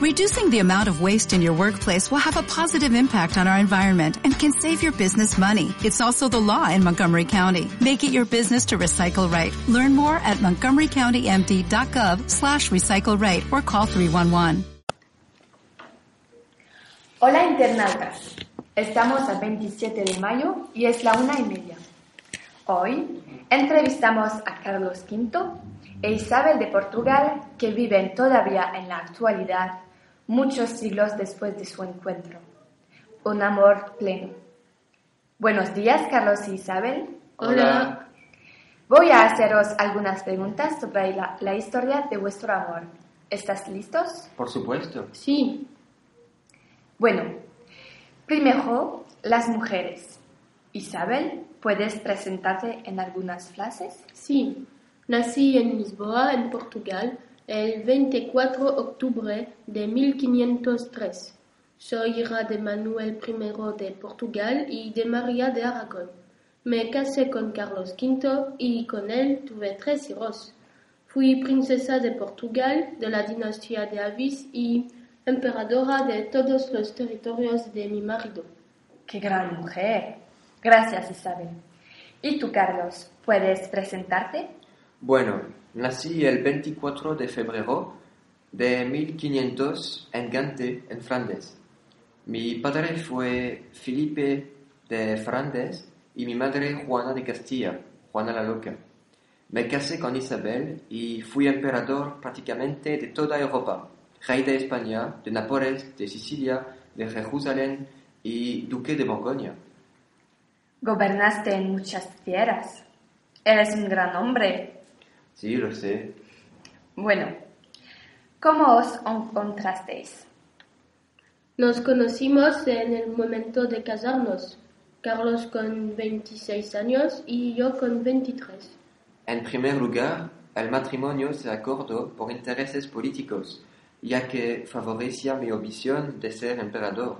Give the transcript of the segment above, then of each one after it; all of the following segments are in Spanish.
Reducing the amount of waste in your workplace will have a positive impact on our environment and can save your business money. It's also the law in Montgomery County. Make it your business to recycle right. Learn more at montgomerycountymd.gov slash recycle right or call 311. Hola internautas, estamos a 27 de mayo y es la una y media. Hoy entrevistamos a Carlos V e Isabel de Portugal que viven todavía en la actualidad muchos siglos después de su encuentro. Un amor pleno. Buenos días, Carlos y Isabel. Hola. Voy a haceros algunas preguntas sobre la, la historia de vuestro amor. ¿Estás listos? Por supuesto. Sí. Bueno, primero, las mujeres. Isabel, ¿puedes presentarte en algunas frases? Sí. Nací en Lisboa, en Portugal, el 24 de octubre de 1503. Soy hija de Manuel I de Portugal y de María de Aragón. Me casé con Carlos V y con él tuve tres hijos. Fui princesa de Portugal, de la dinastía de Avis y emperadora de todos los territorios de mi marido. ¡Qué gran mujer! Gracias, Isabel. ¿Y tú, Carlos, puedes presentarte? Bueno, nací el 24 de febrero de 1500 en Gante, en Flandes. Mi padre fue Felipe de Flandes y mi madre Juana de Castilla, Juana la Loca. Me casé con Isabel y fui emperador prácticamente de toda Europa, rey de España, de Nápoles, de Sicilia, de Jerusalén y duque de Borgoña. Gobernaste en muchas tierras. Eres un gran hombre. Sí, lo sé. Bueno, ¿cómo os encontrasteis? Nos conocimos en el momento de casarnos. Carlos con 26 años y yo con 23. En primer lugar, el matrimonio se acordó por intereses políticos, ya que favorecía mi ambición de ser emperador.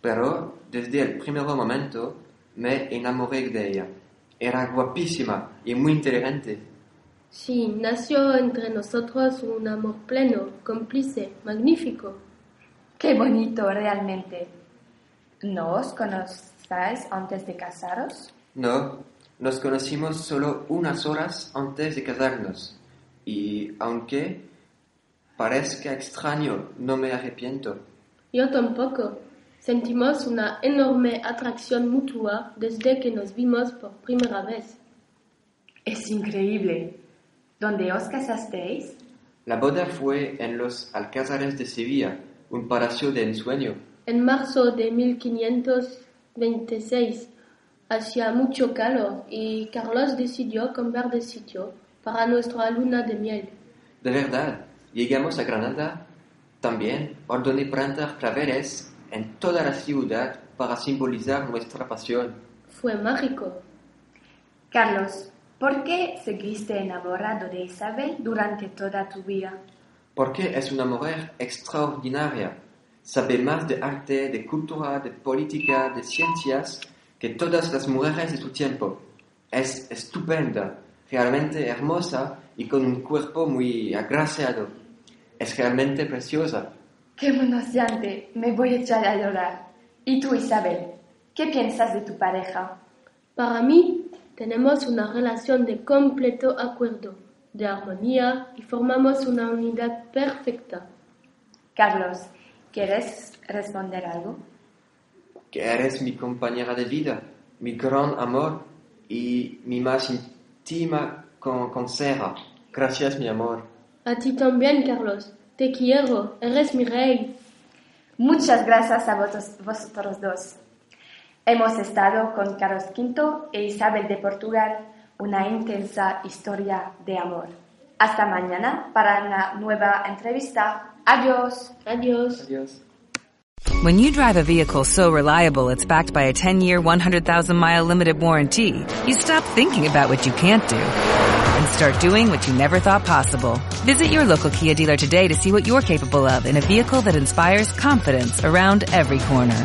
Pero desde el primer momento me enamoré de ella. Era guapísima y muy inteligente. Sí, nació entre nosotros un amor pleno, cómplice, magnífico. Qué bonito realmente. ¿No os conocíais antes de casaros? No, nos conocimos solo unas horas antes de casarnos. Y aunque parezca extraño, no me arrepiento. Yo tampoco. Sentimos una enorme atracción mutua desde que nos vimos por primera vez. Es increíble. ¿Dónde os casasteis? La boda fue en los Alcázares de Sevilla, un palacio de ensueño. En marzo de 1526 hacía mucho calor y Carlos decidió cambiar de sitio para nuestra luna de miel. De verdad, llegamos a Granada. También ordené plantar claveles en toda la ciudad para simbolizar nuestra pasión. Fue mágico. Carlos, ¿por qué seguiste enamorado de Isabel durante toda tu vida? Porque es una mujer extraordinaria. Sabe más de arte, de cultura, de política, de ciencias que todas las mujeres de su tiempo. Es estupenda, realmente hermosa y con un cuerpo muy agraciado. Es realmente preciosa. ¡Qué emocionante! Me voy a echar a llorar. ¿Y tú, Isabel? ¿Qué piensas de tu pareja? Para mí, tenemos una relación de completo acuerdo, de armonía y formamos una unidad perfecta. Carlos, ¿quieres responder algo? Que eres mi compañera de vida, mi gran amor y mi más íntima con consejera. Gracias, mi amor. A ti también, Carlos. Te quiero, eres mi rey. Muchas gracias a vosotros, vosotros dos. Hemos estado con Carlos V e Isabel de Portugal, una intensa historia de amor. Hasta mañana para una nueva entrevista. Adiós. Adiós. Adiós. When you drive a vehicle so reliable it's backed by a 10-year, 100,000-mile limited warranty, you stop thinking about what you can't do and start doing what you never thought possible. Visit your local Kia dealer today to see what you're capable of in a vehicle that inspires confidence around every corner.